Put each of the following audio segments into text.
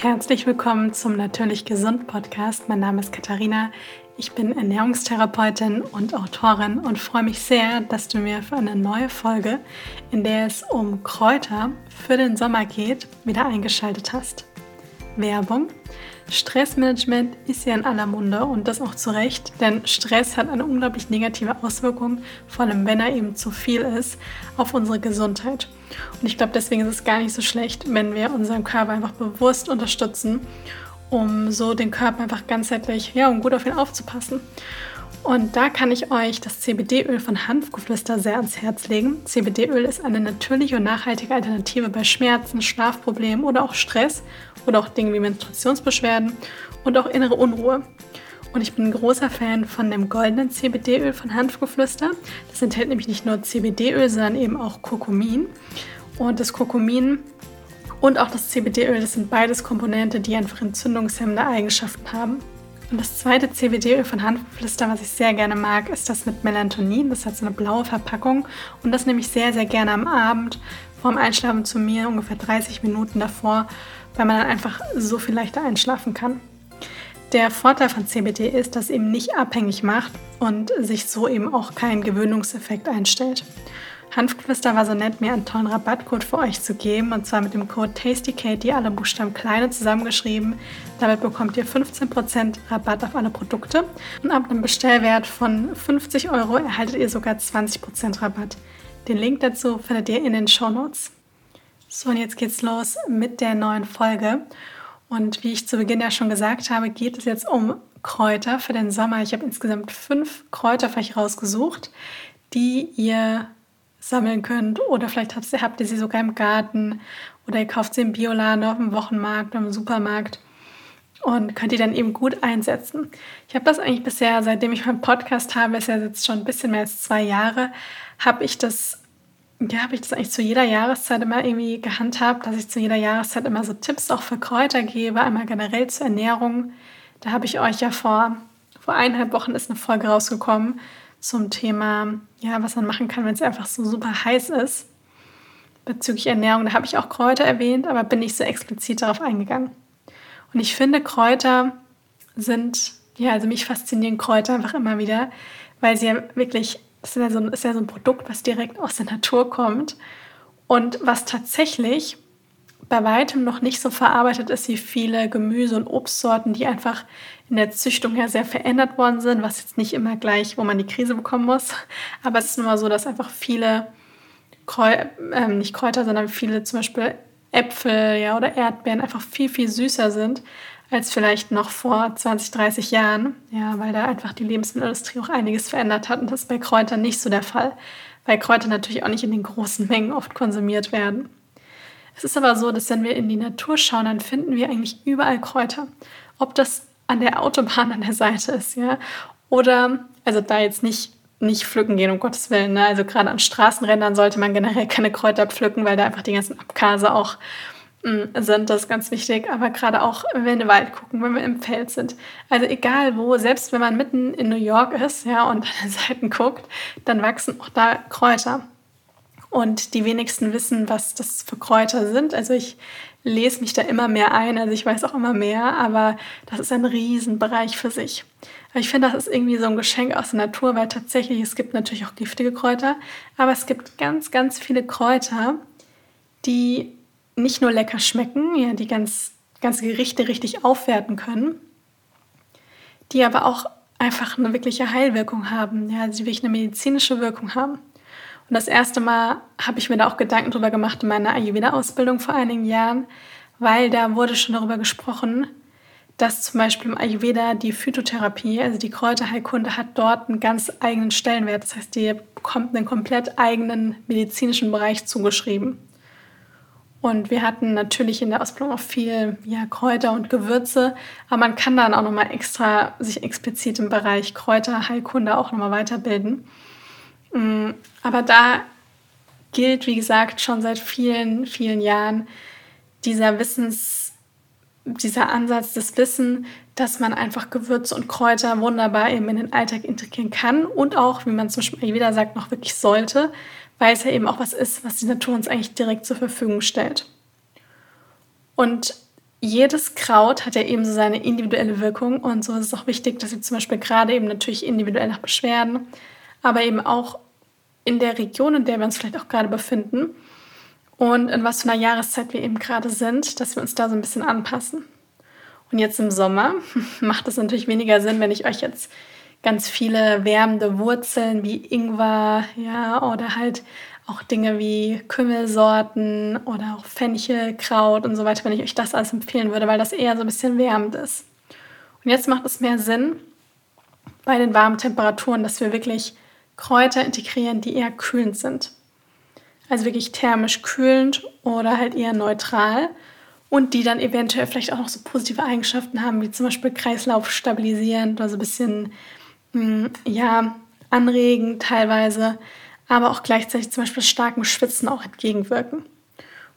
Herzlich willkommen zum Natürlich Gesund Podcast. Mein Name ist Katharina. Ich bin Ernährungstherapeutin und Autorin und freue mich sehr, dass du mir für eine neue Folge, in der es um Kräuter für den Sommer geht, wieder eingeschaltet hast. Werbung. Stressmanagement ist ja in aller Munde und das auch zu Recht, denn Stress hat eine unglaublich negative Auswirkung, vor allem wenn er eben zu viel ist, auf unsere Gesundheit. Und ich glaube, deswegen ist es gar nicht so schlecht, wenn wir unseren Körper einfach bewusst unterstützen, um so den Körper einfach ganzheitlich, ja, um gut auf ihn aufzupassen. Und da kann ich euch das CBD-Öl von Hanfgeflüster sehr ans Herz legen. CBD-Öl ist eine natürliche und nachhaltige Alternative bei Schmerzen, Schlafproblemen oder auch Stress oder auch Dinge wie Menstruationsbeschwerden und auch innere Unruhe. Und ich bin ein großer Fan von dem goldenen CBD-Öl von Hanfgeflüster. Das enthält nämlich nicht nur CBD-Öl, sondern eben auch Kurkumin. Und das Kurkumin und auch das CBD-Öl, das sind beides Komponente, die einfach entzündungshemmende Eigenschaften haben. Und das zweite CBD-Öl von Hanfgeflüster, was ich sehr gerne mag, ist das mit Melatonin. Das hat so eine blaue Verpackung und das nehme ich sehr, sehr gerne am Abend vorm Einschlafen zu mir, ungefähr 30 Minuten davor, weil man dann einfach so viel leichter einschlafen kann. Der Vorteil von CBD ist, dass es eben nicht abhängig macht und sich so eben auch kein Gewöhnungseffekt einstellt. Hanfgeflüster war so nett, mir einen tollen Rabattcode für euch zu geben und zwar mit dem Code TastyKatie, alle Buchstaben kleine zusammengeschrieben. Damit bekommt ihr 15% Rabatt auf alle Produkte und ab einem Bestellwert von 50 Euro erhaltet ihr sogar 20% Rabatt. Den Link dazu findet ihr in den Show Notes. So, und jetzt geht's los mit der neuen Folge. Und wie ich zu Beginn ja schon gesagt habe, geht es jetzt um Kräuter für den Sommer. Ich habe insgesamt fünf Kräuter für euch rausgesucht, die ihr sammeln könnt. Oder vielleicht habt ihr, habt ihr sie sogar im Garten oder ihr kauft sie im Bioladen, auf dem Wochenmarkt oder im Supermarkt und könnt ihr dann eben gut einsetzen. Ich habe das eigentlich bisher, seitdem ich meinen Podcast habe, ist ja jetzt schon ein bisschen mehr als zwei Jahre, habe ich das ja, habe ich das eigentlich zu jeder Jahreszeit immer irgendwie gehandhabt, dass ich zu jeder Jahreszeit immer so Tipps auch für Kräuter gebe, einmal generell zur Ernährung. Da habe ich euch ja vor, vor eineinhalb Wochen ist eine Folge rausgekommen zum Thema, ja, was man machen kann, wenn es einfach so super heiß ist. Bezüglich Ernährung, da habe ich auch Kräuter erwähnt, aber bin nicht so explizit darauf eingegangen. Und ich finde, Kräuter sind, ja, also mich faszinieren Kräuter einfach immer wieder, weil sie ja wirklich das ist ja, so ist ja so ein Produkt, was direkt aus der Natur kommt und was tatsächlich bei weitem noch nicht so verarbeitet ist wie viele Gemüse- und Obstsorten, die einfach in der Züchtung ja sehr verändert worden sind, was jetzt nicht immer gleich, wo man die Krise bekommen muss. Aber es ist nun mal so, dass einfach viele, Kräu äh, nicht Kräuter, sondern viele zum Beispiel Äpfel ja, oder Erdbeeren einfach viel, viel süßer sind als vielleicht noch vor 20, 30 Jahren. Ja, weil da einfach die Lebensmittelindustrie auch einiges verändert hat. Und das ist bei Kräutern nicht so der Fall, weil Kräuter natürlich auch nicht in den großen Mengen oft konsumiert werden. Es ist aber so, dass wenn wir in die Natur schauen, dann finden wir eigentlich überall Kräuter. Ob das an der Autobahn an der Seite ist, ja, oder, also da jetzt nicht, nicht pflücken gehen, um Gottes Willen. Ne? Also gerade an Straßenrändern sollte man generell keine Kräuter pflücken, weil da einfach die ganzen Abgase auch sind, das ist ganz wichtig, aber gerade auch, wenn wir in den Wald gucken, wenn wir im Feld sind. Also egal wo, selbst wenn man mitten in New York ist ja, und an den Seiten guckt, dann wachsen auch da Kräuter. Und die wenigsten wissen, was das für Kräuter sind. Also ich lese mich da immer mehr ein, also ich weiß auch immer mehr, aber das ist ein Riesenbereich für sich. Aber ich finde, das ist irgendwie so ein Geschenk aus der Natur, weil tatsächlich es gibt natürlich auch giftige Kräuter, aber es gibt ganz, ganz viele Kräuter, die nicht nur lecker schmecken, ja, die ganz, ganze Gerichte richtig aufwerten können, die aber auch einfach eine wirkliche Heilwirkung haben, ja, die wirklich eine medizinische Wirkung haben. Und das erste Mal habe ich mir da auch Gedanken drüber gemacht in meiner Ayurveda-Ausbildung vor einigen Jahren, weil da wurde schon darüber gesprochen, dass zum Beispiel im Ayurveda die Phytotherapie, also die Kräuterheilkunde, hat dort einen ganz eigenen Stellenwert. Das heißt, die bekommt einen komplett eigenen medizinischen Bereich zugeschrieben. Und wir hatten natürlich in der Ausbildung auch viel ja, Kräuter und Gewürze, aber man kann dann auch nochmal extra sich explizit im Bereich Kräuter, Heilkunde auch nochmal weiterbilden. Mm, aber da gilt, wie gesagt, schon seit vielen, vielen Jahren dieser Wissens, dieser Ansatz des Wissens, dass man einfach Gewürze und Kräuter wunderbar eben in den Alltag integrieren kann und auch, wie man zum Beispiel wieder sagt, noch wirklich sollte weil es ja eben auch was ist, was die Natur uns eigentlich direkt zur Verfügung stellt. Und jedes Kraut hat ja eben so seine individuelle Wirkung und so ist es auch wichtig, dass wir zum Beispiel gerade eben natürlich individuell nach Beschwerden, aber eben auch in der Region, in der wir uns vielleicht auch gerade befinden und in was für einer Jahreszeit wir eben gerade sind, dass wir uns da so ein bisschen anpassen. Und jetzt im Sommer macht es natürlich weniger Sinn, wenn ich euch jetzt ganz viele wärmende Wurzeln wie Ingwer, ja, oder halt auch Dinge wie Kümmelsorten oder auch Fenchelkraut und so weiter, wenn ich euch das alles empfehlen würde, weil das eher so ein bisschen wärmend ist. Und jetzt macht es mehr Sinn bei den warmen Temperaturen, dass wir wirklich Kräuter integrieren, die eher kühlend sind. Also wirklich thermisch kühlend oder halt eher neutral und die dann eventuell vielleicht auch noch so positive Eigenschaften haben, wie zum Beispiel Kreislauf stabilisierend oder so ein bisschen hm, ja, anregend teilweise aber auch gleichzeitig zum Beispiel starkem Schwitzen auch entgegenwirken.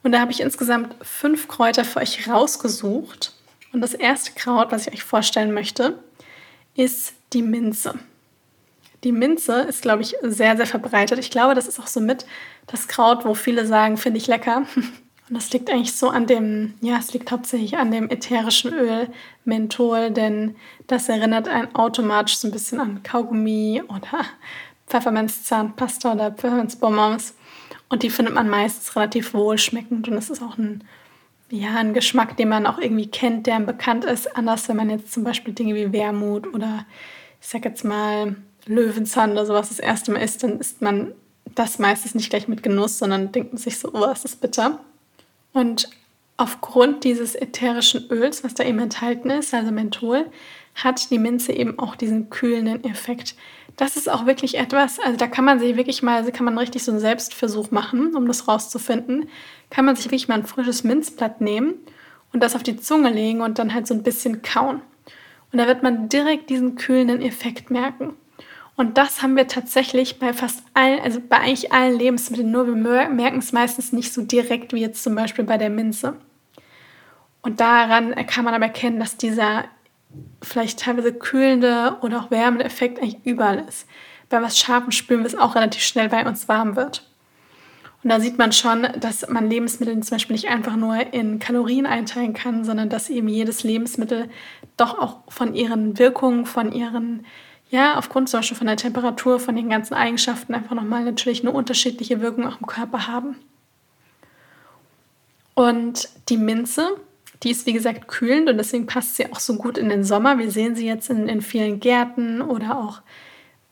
Und da habe ich insgesamt fünf Kräuter für euch rausgesucht. Und das erste Kraut, was ich euch vorstellen möchte, ist die Minze. Die Minze ist, glaube ich, sehr, sehr verbreitet. Ich glaube, das ist auch so mit das Kraut, wo viele sagen, finde ich lecker. Und das liegt eigentlich so an dem, ja, es liegt hauptsächlich an dem ätherischen Öl Menthol, denn das erinnert einen automatisch so ein bisschen an Kaugummi oder Pfefferminzzahnpasta oder Pfefferminzbonbons. Und die findet man meistens relativ wohlschmeckend und es ist auch ein, ja, ein Geschmack, den man auch irgendwie kennt, der bekannt ist. Anders, wenn man jetzt zum Beispiel Dinge wie Wermut oder ich sag jetzt mal Löwenzahn oder sowas das erste Mal isst, dann isst man das meistens nicht gleich mit Genuss, sondern denkt man sich so, oh, ist bitter. Und aufgrund dieses ätherischen Öls, was da eben enthalten ist, also Menthol, hat die Minze eben auch diesen kühlenden Effekt, das ist auch wirklich etwas, also da kann man sich wirklich mal, also kann man richtig so einen Selbstversuch machen, um das rauszufinden. Kann man sich wirklich mal ein frisches Minzblatt nehmen und das auf die Zunge legen und dann halt so ein bisschen kauen. Und da wird man direkt diesen kühlenden Effekt merken. Und das haben wir tatsächlich bei fast allen, also bei eigentlich allen Lebensmitteln, nur wir merken es meistens nicht so direkt wie jetzt zum Beispiel bei der Minze. Und daran kann man aber erkennen, dass dieser vielleicht teilweise kühlende oder auch wärmende Effekt eigentlich überall ist. Bei was Scharfem spüren wir es auch relativ schnell, weil uns warm wird. Und da sieht man schon, dass man Lebensmittel zum Beispiel nicht einfach nur in Kalorien einteilen kann, sondern dass eben jedes Lebensmittel doch auch von ihren Wirkungen, von ihren, ja, aufgrund zum Beispiel von der Temperatur, von den ganzen Eigenschaften einfach nochmal natürlich eine unterschiedliche Wirkung auch im Körper haben. Und die Minze die ist wie gesagt kühlend und deswegen passt sie auch so gut in den Sommer. Wir sehen sie jetzt in, in vielen Gärten oder auch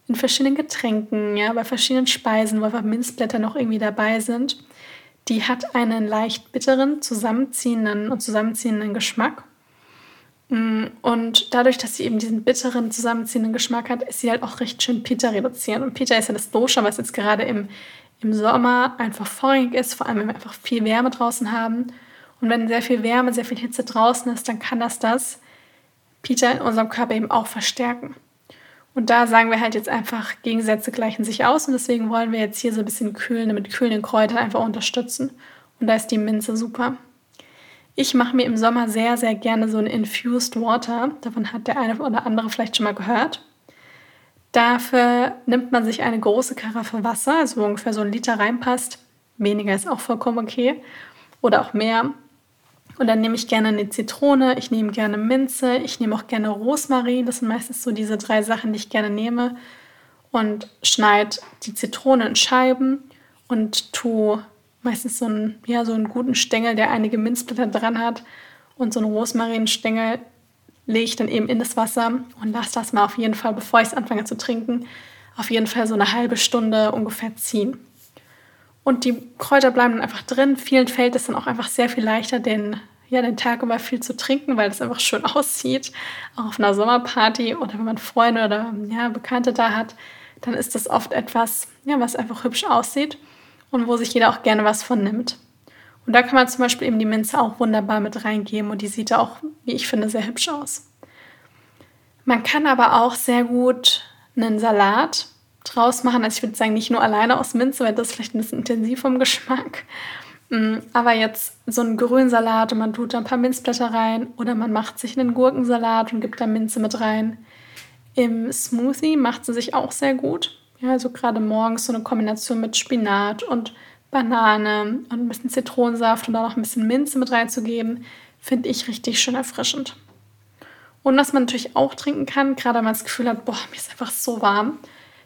in verschiedenen Getränken, ja, bei verschiedenen Speisen, wo einfach Minzblätter noch irgendwie dabei sind. Die hat einen leicht bitteren, zusammenziehenden und zusammenziehenden Geschmack. Mm, und dadurch, dass sie eben diesen bitteren, zusammenziehenden Geschmack hat, ist sie halt auch recht schön Pita reduzieren. Und Pita ist ja das Dosha, was jetzt gerade im, im Sommer einfach vorrangig ist, vor allem wenn wir einfach viel Wärme draußen haben und wenn sehr viel Wärme, sehr viel Hitze draußen ist, dann kann das das Peter in unserem Körper eben auch verstärken. Und da sagen wir halt jetzt einfach, Gegensätze gleichen sich aus und deswegen wollen wir jetzt hier so ein bisschen kühlende, mit kühlenden Kräutern einfach unterstützen. Und da ist die Minze super. Ich mache mir im Sommer sehr, sehr gerne so ein Infused Water. Davon hat der eine oder andere vielleicht schon mal gehört. Dafür nimmt man sich eine große Karaffe Wasser, also wo ungefähr so ein Liter reinpasst. Weniger ist auch vollkommen okay. Oder auch mehr. Und dann nehme ich gerne eine Zitrone, ich nehme gerne Minze, ich nehme auch gerne Rosmarin. Das sind meistens so diese drei Sachen, die ich gerne nehme. Und schneide die Zitrone in Scheiben und tue meistens so einen, ja, so einen guten Stängel, der einige Minzblätter dran hat. Und so einen Rosmarinstängel lege ich dann eben in das Wasser und lasse das mal auf jeden Fall, bevor ich es anfange zu trinken, auf jeden Fall so eine halbe Stunde ungefähr ziehen. Und die Kräuter bleiben dann einfach drin. Vielen fällt es dann auch einfach sehr viel leichter, den, ja, den Tag über viel zu trinken, weil es einfach schön aussieht. Auch auf einer Sommerparty oder wenn man Freunde oder ja, Bekannte da hat, dann ist das oft etwas, ja, was einfach hübsch aussieht und wo sich jeder auch gerne was von nimmt. Und da kann man zum Beispiel eben die Minze auch wunderbar mit reingeben und die sieht auch, wie ich finde, sehr hübsch aus. Man kann aber auch sehr gut einen Salat draus machen. Also ich würde sagen, nicht nur alleine aus Minze, weil das ist vielleicht ein bisschen intensiv vom Geschmack. Mm, aber jetzt so einen Grünsalat und man tut da ein paar Minzblätter rein oder man macht sich einen Gurkensalat und gibt da Minze mit rein. Im Smoothie macht sie sich auch sehr gut. Ja, also gerade morgens so eine Kombination mit Spinat und Banane und ein bisschen Zitronensaft und da noch ein bisschen Minze mit reinzugeben, finde ich richtig schön erfrischend. Und was man natürlich auch trinken kann, gerade wenn man das Gefühl hat, boah, mir ist einfach so warm,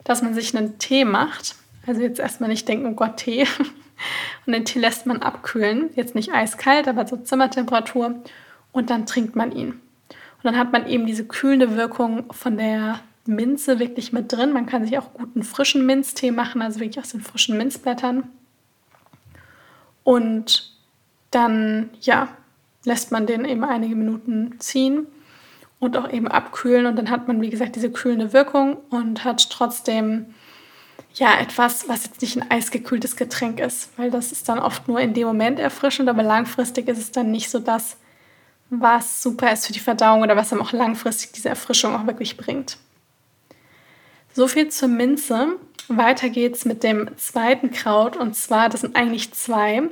dass man sich einen Tee macht. Also jetzt erstmal nicht denken, oh Gott, Tee. Und den Tee lässt man abkühlen. Jetzt nicht eiskalt, aber so Zimmertemperatur. Und dann trinkt man ihn. Und dann hat man eben diese kühlende Wirkung von der Minze wirklich mit drin. Man kann sich auch guten frischen Minztee machen, also wirklich aus den frischen Minzblättern. Und dann, ja, lässt man den eben einige Minuten ziehen und auch eben abkühlen. Und dann hat man, wie gesagt, diese kühlende Wirkung und hat trotzdem ja etwas, was jetzt nicht ein eisgekühltes Getränk ist, weil das ist dann oft nur in dem Moment erfrischend, aber langfristig ist es dann nicht so das, was super ist für die Verdauung oder was dann auch langfristig diese Erfrischung auch wirklich bringt. So viel zur Minze. Weiter geht's mit dem zweiten Kraut und zwar, das sind eigentlich zwei.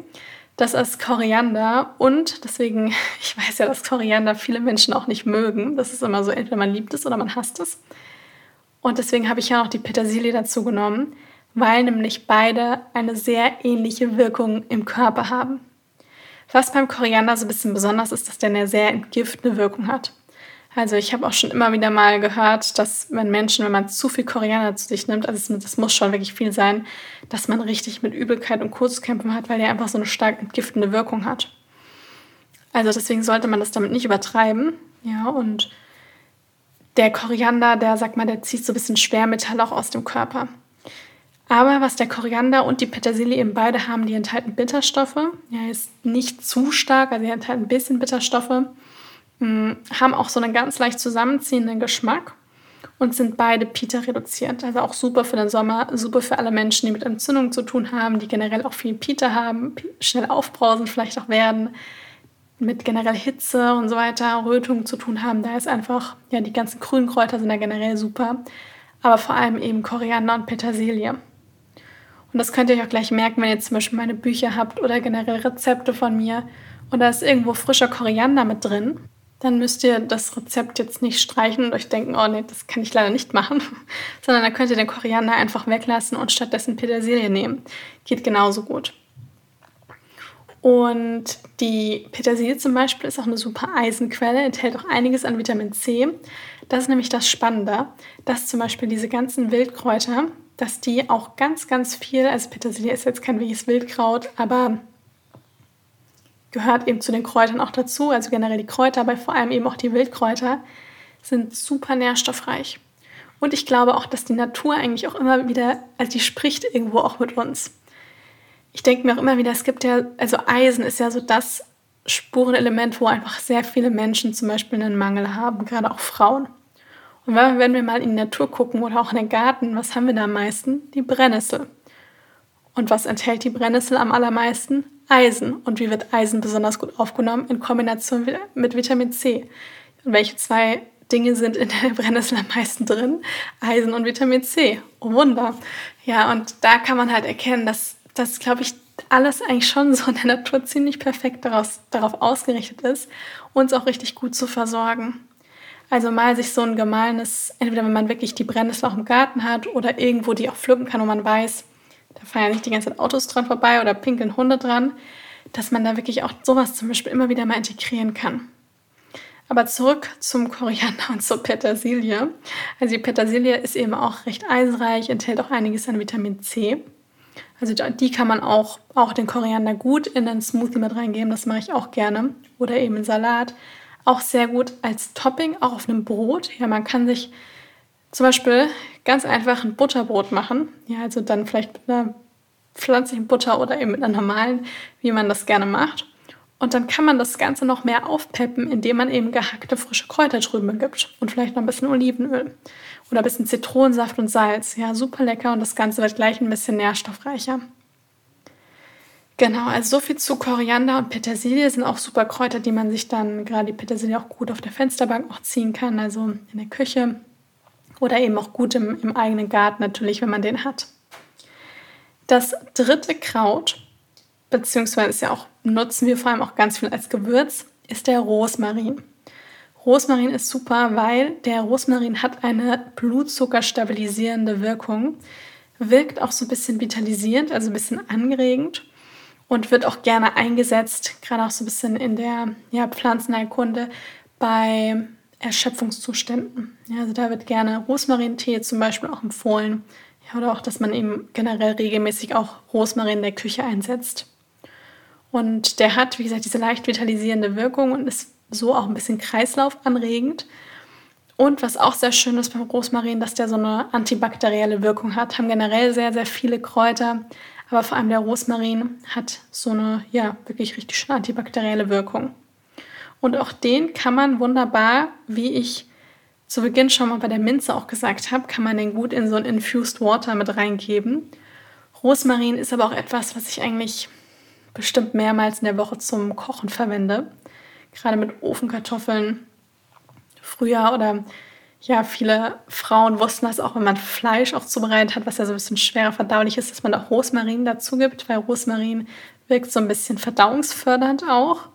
Das ist Koriander und deswegen, ich weiß ja, dass Koriander viele Menschen auch nicht mögen. Das ist immer so, entweder man liebt es oder man hasst es. Und deswegen habe ich ja noch die Petersilie dazu genommen, weil nämlich beide eine sehr ähnliche Wirkung im Körper haben. Was beim Koriander so ein bisschen besonders ist, dass der eine sehr entgiftende Wirkung hat. Also ich habe auch schon immer wieder mal gehört, dass wenn Menschen, wenn man zu viel Koriander zu sich nimmt, also das muss schon wirklich viel sein, dass man richtig mit Übelkeit und Kurzkämpfen hat, weil der einfach so eine stark entgiftende Wirkung hat. Also deswegen sollte man das damit nicht übertreiben. Ja, und der Koriander, der sagt man, der zieht so ein bisschen Schwermetall auch aus dem Körper. Aber was der Koriander und die Petersilie eben beide haben, die enthalten Bitterstoffe. Ja, ist nicht zu stark, also die enthalten ein bisschen Bitterstoffe mh, haben auch so einen ganz leicht zusammenziehenden Geschmack und sind beide Pita reduziert. Also auch super für den Sommer, super für alle Menschen, die mit Entzündungen zu tun haben, die generell auch viel Pita haben, schnell aufbrausen vielleicht auch werden, mit generell Hitze und so weiter, Rötungen zu tun haben. Da ist einfach, ja, die ganzen grünen Kräuter sind da generell super, aber vor allem eben Koriander und Petersilie. Und das könnt ihr euch auch gleich merken, wenn ihr zum Beispiel meine Bücher habt oder generell Rezepte von mir und da ist irgendwo frischer Koriander mit drin dann müsst ihr das Rezept jetzt nicht streichen und euch denken, oh nee, das kann ich leider nicht machen, sondern dann könnt ihr den Koriander einfach weglassen und stattdessen Petersilie nehmen. Geht genauso gut. Und die Petersilie zum Beispiel ist auch eine super Eisenquelle, enthält auch einiges an Vitamin C. Das ist nämlich das Spannende, dass zum Beispiel diese ganzen Wildkräuter, dass die auch ganz, ganz viel, also Petersilie ist jetzt kein wirkliches Wildkraut, aber gehört eben zu den Kräutern auch dazu, also generell die Kräuter, aber vor allem eben auch die Wildkräuter, sind super nährstoffreich. Und ich glaube auch, dass die Natur eigentlich auch immer wieder, also die spricht irgendwo auch mit uns. Ich denke mir auch immer wieder, es gibt ja, also Eisen ist ja so das Spurenelement, wo einfach sehr viele Menschen zum Beispiel einen Mangel haben, gerade auch Frauen. Und wenn wir mal in die Natur gucken oder auch in den Garten, was haben wir da am meisten? Die Brennnessel. Und was enthält die Brennnessel am allermeisten? Eisen. Und wie wird Eisen besonders gut aufgenommen? In Kombination mit Vitamin C. Und welche zwei Dinge sind in der Brennnessel am meisten drin? Eisen und Vitamin C. Oh Wunder. Ja, und da kann man halt erkennen, dass das, glaube ich, alles eigentlich schon so in der Natur ziemlich perfekt daraus, darauf ausgerichtet ist, uns auch richtig gut zu versorgen. Also mal sich so ein gemahlenes, entweder wenn man wirklich die Brennnessel auch im Garten hat oder irgendwo die auch pflücken kann, wo man weiß, da fahren ja nicht die ganze Zeit Autos dran vorbei oder pinkeln Hunde dran, dass man da wirklich auch sowas zum Beispiel immer wieder mal integrieren kann. Aber zurück zum Koriander und zur Petersilie. Also die Petersilie ist eben auch recht eisenreich, enthält auch einiges an Vitamin C. Also die kann man auch, auch den Koriander gut in einen Smoothie mit reingeben, das mache ich auch gerne. Oder eben in Salat. Auch sehr gut als Topping, auch auf einem Brot. Ja, man kann sich zum Beispiel ganz einfach ein Butterbrot machen. Ja, also dann vielleicht mit einer pflanzlichen Butter oder eben mit einer normalen, wie man das gerne macht. Und dann kann man das Ganze noch mehr aufpeppen, indem man eben gehackte frische Kräuter drüben gibt und vielleicht noch ein bisschen Olivenöl oder ein bisschen Zitronensaft und Salz. Ja, super lecker und das Ganze wird gleich ein bisschen nährstoffreicher. Genau, also so viel zu Koriander und Petersilie sind auch super Kräuter, die man sich dann, gerade die Petersilie auch gut auf der Fensterbank auch ziehen kann, also in der Küche oder eben auch gut im, im eigenen Garten natürlich, wenn man den hat. Das dritte Kraut, beziehungsweise ist ja auch, nutzen wir vor allem auch ganz viel als Gewürz, ist der Rosmarin. Rosmarin ist super, weil der Rosmarin hat eine blutzuckerstabilisierende Wirkung, wirkt auch so ein bisschen vitalisierend, also ein bisschen anregend und wird auch gerne eingesetzt, gerade auch so ein bisschen in der ja, Pflanzenheilkunde bei Erschöpfungszuständen. Ja, also da wird gerne Rosmarintee zum Beispiel auch empfohlen. Ja, oder auch, dass man eben generell regelmäßig auch Rosmarin in der Küche einsetzt. Und der hat, wie gesagt, diese leicht vitalisierende Wirkung und ist so auch ein bisschen kreislaufanregend. Und was auch sehr schön ist beim Rosmarin, dass der so eine antibakterielle Wirkung hat. Haben generell sehr, sehr viele Kräuter, aber vor allem der Rosmarin hat so eine, ja, wirklich richtig schöne antibakterielle Wirkung. Und auch den kann man wunderbar, wie ich zu Beginn schon mal bei der Minze auch gesagt habe, kann man den gut in so ein Infused Water mit reingeben. Rosmarin ist aber auch etwas, was ich eigentlich bestimmt mehrmals in der Woche zum Kochen verwende. Gerade mit Ofenkartoffeln. Früher oder ja, viele Frauen wussten das auch, wenn man Fleisch auch zubereitet hat, was ja so ein bisschen schwerer verdaulich ist, dass man auch Rosmarin dazu gibt, weil Rosmarin wirkt so ein bisschen verdauungsfördernd auch.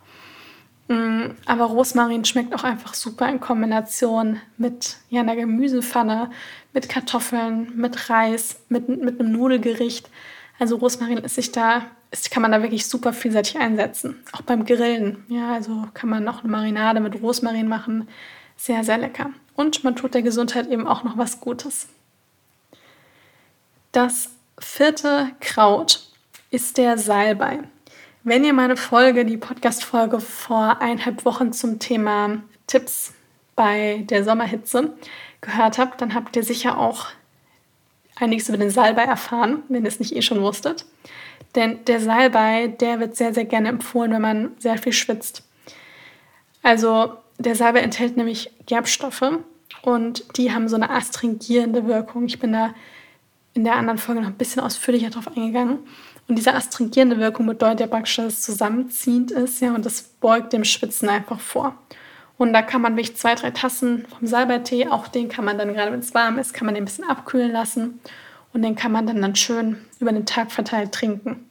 Mm, aber Rosmarin schmeckt auch einfach super in Kombination mit ja, einer Gemüsepfanne, mit Kartoffeln, mit Reis, mit, mit einem Nudelgericht. Also Rosmarin ist sich da, ist, kann man da wirklich super vielseitig einsetzen. Auch beim Grillen. Ja, also kann man noch eine Marinade mit Rosmarin machen. Sehr, sehr lecker. Und man tut der Gesundheit eben auch noch was Gutes. Das vierte Kraut ist der Salbei. Wenn ihr meine Folge, die Podcast-Folge vor eineinhalb Wochen zum Thema Tipps bei der Sommerhitze gehört habt, dann habt ihr sicher auch einiges über den Salbei erfahren, wenn ihr es nicht eh schon wusstet. Denn der Salbei, der wird sehr, sehr gerne empfohlen, wenn man sehr viel schwitzt. Also der Salbei enthält nämlich Gerbstoffe und die haben so eine astringierende Wirkung. Ich bin da in der anderen Folge noch ein bisschen ausführlicher drauf eingegangen. Und diese astringierende Wirkung bedeutet ja praktisch, dass es zusammenziehend ist, ja, und das beugt dem Schwitzen einfach vor. Und da kann man wirklich zwei, drei Tassen vom Salbeitee, auch den kann man dann, gerade wenn es warm ist, kann man den ein bisschen abkühlen lassen. Und den kann man dann, dann schön über den Tag verteilt trinken.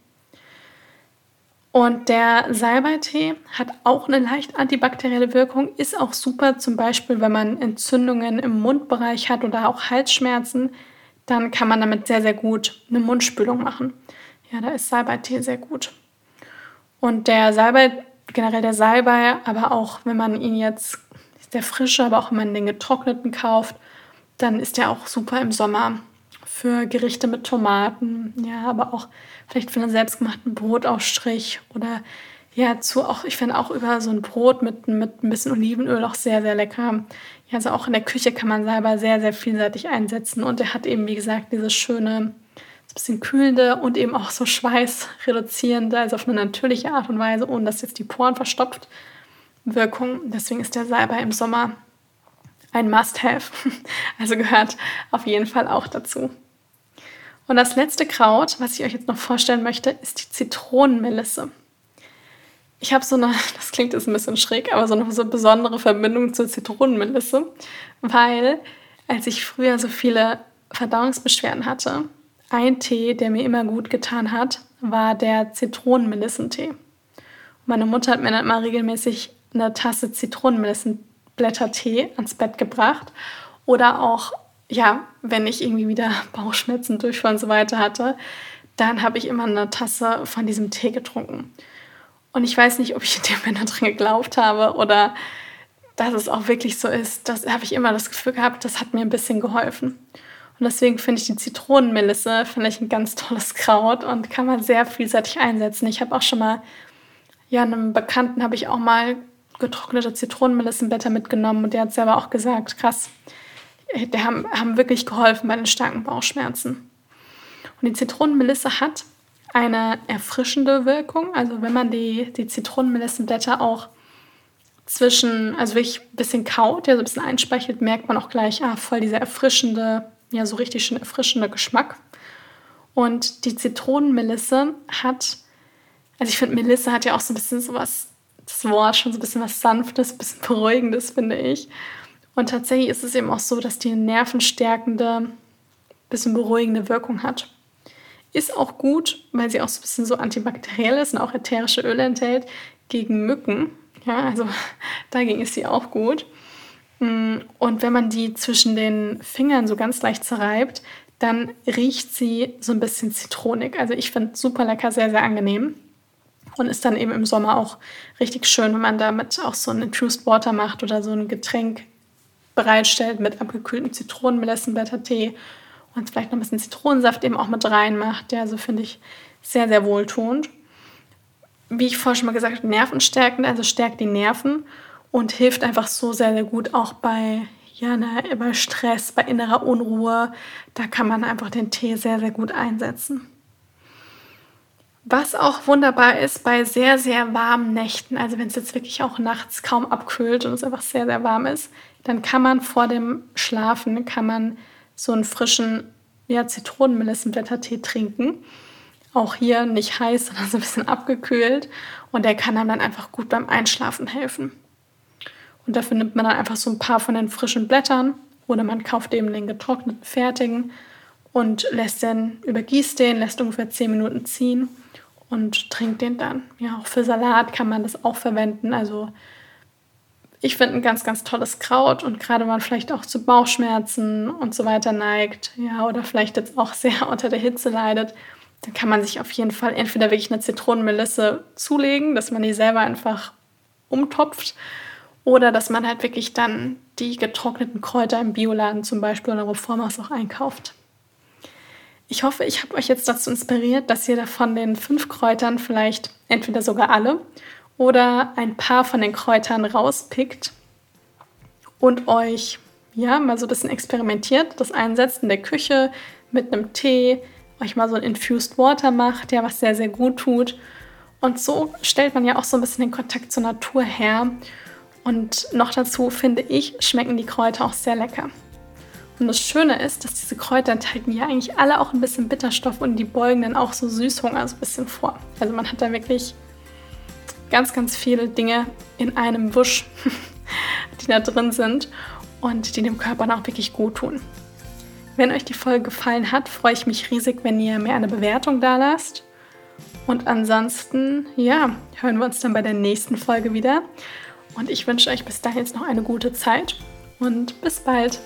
Und der Salbeitee hat auch eine leicht antibakterielle Wirkung, ist auch super, zum Beispiel, wenn man Entzündungen im Mundbereich hat oder auch Halsschmerzen, dann kann man damit sehr, sehr gut eine Mundspülung machen. Ja, da ist Salbeitee sehr gut. Und der Salbei, generell der Salbei, aber auch wenn man ihn jetzt, ist der frische, aber auch wenn man den getrockneten kauft, dann ist der auch super im Sommer für Gerichte mit Tomaten, ja, aber auch vielleicht für einen selbstgemachten Brotaufstrich oder ja, zu auch, ich finde auch über so ein Brot mit, mit ein bisschen Olivenöl auch sehr, sehr lecker. Ja, also auch in der Küche kann man Salbei sehr, sehr vielseitig einsetzen und er hat eben, wie gesagt, dieses schöne, bisschen kühlende und eben auch so schweißreduzierende, also auf eine natürliche Art und Weise, ohne dass jetzt die Poren verstopft, Wirkung. Deswegen ist der Salbei im Sommer ein Must-Have. Also gehört auf jeden Fall auch dazu. Und das letzte Kraut, was ich euch jetzt noch vorstellen möchte, ist die Zitronenmelisse. Ich habe so eine, das klingt jetzt ein bisschen schräg, aber so eine so besondere Verbindung zur Zitronenmelisse, weil als ich früher so viele Verdauungsbeschwerden hatte, ein Tee, der mir immer gut getan hat, war der Zitronenmelissentee. Meine Mutter hat mir dann immer regelmäßig eine Tasse Zitronenmelissenblättertee ans Bett gebracht. Oder auch, ja, wenn ich irgendwie wieder Bauchschmerzen, Durchfall und so weiter hatte, dann habe ich immer eine Tasse von diesem Tee getrunken. Und ich weiß nicht, ob ich dem Moment daran geglaubt habe oder dass es auch wirklich so ist. Das habe ich immer das Gefühl gehabt, das hat mir ein bisschen geholfen. Und deswegen finde ich die Zitronenmelisse finde ich ein ganz tolles Kraut und kann man sehr vielseitig einsetzen. Ich habe auch schon mal, ja, einem Bekannten habe ich auch mal getrocknete Zitronenmelissenblätter mitgenommen und der hat selber auch gesagt, krass, die haben, haben wirklich geholfen bei den starken Bauchschmerzen. Und die Zitronenmelisse hat eine erfrischende Wirkung. Also wenn man die, die Zitronenmelissenblätter auch zwischen, also wirklich ein bisschen kaut, ja, so ein bisschen einspeichelt, merkt man auch gleich, ah, voll dieser erfrischende ja so richtig schön erfrischender Geschmack. Und die Zitronenmelisse hat, also ich finde, Melisse hat ja auch so ein bisschen so was, das Wort schon so ein bisschen was Sanftes, ein bisschen Beruhigendes, finde ich. Und tatsächlich ist es eben auch so, dass die eine nervenstärkende, bisschen beruhigende Wirkung hat. Ist auch gut, weil sie auch so ein bisschen so antibakteriell ist und auch ätherische Öle enthält gegen Mücken. Ja, also dagegen ist sie auch gut. Mm, und wenn man die zwischen den Fingern so ganz leicht zerreibt, dann riecht sie so ein bisschen zitronig. Also ich finde super lecker, sehr, sehr angenehm. und ist dann eben im Sommer auch richtig schön, wenn man damit auch so ein Infused Water macht oder so ein Getränk bereitstellt mit abgekühltem Zitronenmelessenblättertee und vielleicht noch ein bisschen Zitronensaft eben auch mit reinmacht. Ja, so finde ich sehr, sehr wohltuend. Wie ich vorhin schon mal gesagt habe, nervenstärkend, also stärkt die Nerven und hilft einfach so sehr, sehr gut auch bei, ja, ne, bei Stress, bei innerer Unruhe. Da kann man einfach den Tee sehr, sehr gut einsetzen. Was auch wunderbar ist bei sehr, sehr warmen Nächten, also wenn es jetzt wirklich auch nachts kaum abkühlt und es einfach sehr, sehr warm ist, dann kann man vor dem Schlafen, kann man so einen frischen ja, Zitronenmelissenblättertee trinken. Auch hier nicht heiß, sondern so ein bisschen abgekühlt. Und der kann einem dann einfach gut beim Einschlafen helfen. Und dafür nimmt man dann einfach so ein paar von den frischen Blättern oder man kauft eben den getrockneten fertigen und lässt den, übergießt den, lässt ungefähr 10 Minuten ziehen und trinkt den dann. Ja, auch für Salat kann man das auch verwenden. Also ich finde ein ganz, ganz tolles Kraut und gerade wenn man vielleicht auch zu Bauchschmerzen und so weiter neigt, ja, oder vielleicht jetzt auch sehr unter der Hitze leidet, dann kann man sich auf jeden Fall entweder wirklich eine Zitronenmelisse zulegen, dass man die selber einfach umtopft, oder dass man halt wirklich dann die getrockneten Kräuter im Bioladen zum Beispiel oder Reformhaus auch einkauft. Ich hoffe, ich habe euch jetzt dazu inspiriert, dass ihr von den fünf Kräutern vielleicht entweder sogar alle oder ein paar von den Kräutern rauspickt und euch ja mal so ein bisschen experimentiert, das einsetzt in der Küche mit einem Tee, euch mal so ein Infused Water macht, ja, was sehr, sehr gut tut. Und so stellt man ja auch so ein bisschen den Kontakt zur Natur her. Und noch dazu finde ich, schmecken die Kräuter auch sehr lecker. Und das Schöne ist, dass diese Kräuter enthalten ja eigentlich alle auch ein bisschen Bitterstoff und die beugen dann auch so Süßhunger so ein bisschen vor. Also man hat da wirklich ganz, ganz viele Dinge in einem Wusch, die da drin sind und die dem Körper auch wirklich gut tun. Wenn euch die Folge gefallen hat, freue ich mich riesig, wenn ihr mir eine Bewertung da lasst. Und ansonsten, ja, hören wir uns dann bei der nächsten Folge wieder. Und ich wünsche euch bis dahin jetzt noch eine gute Zeit und bis bald.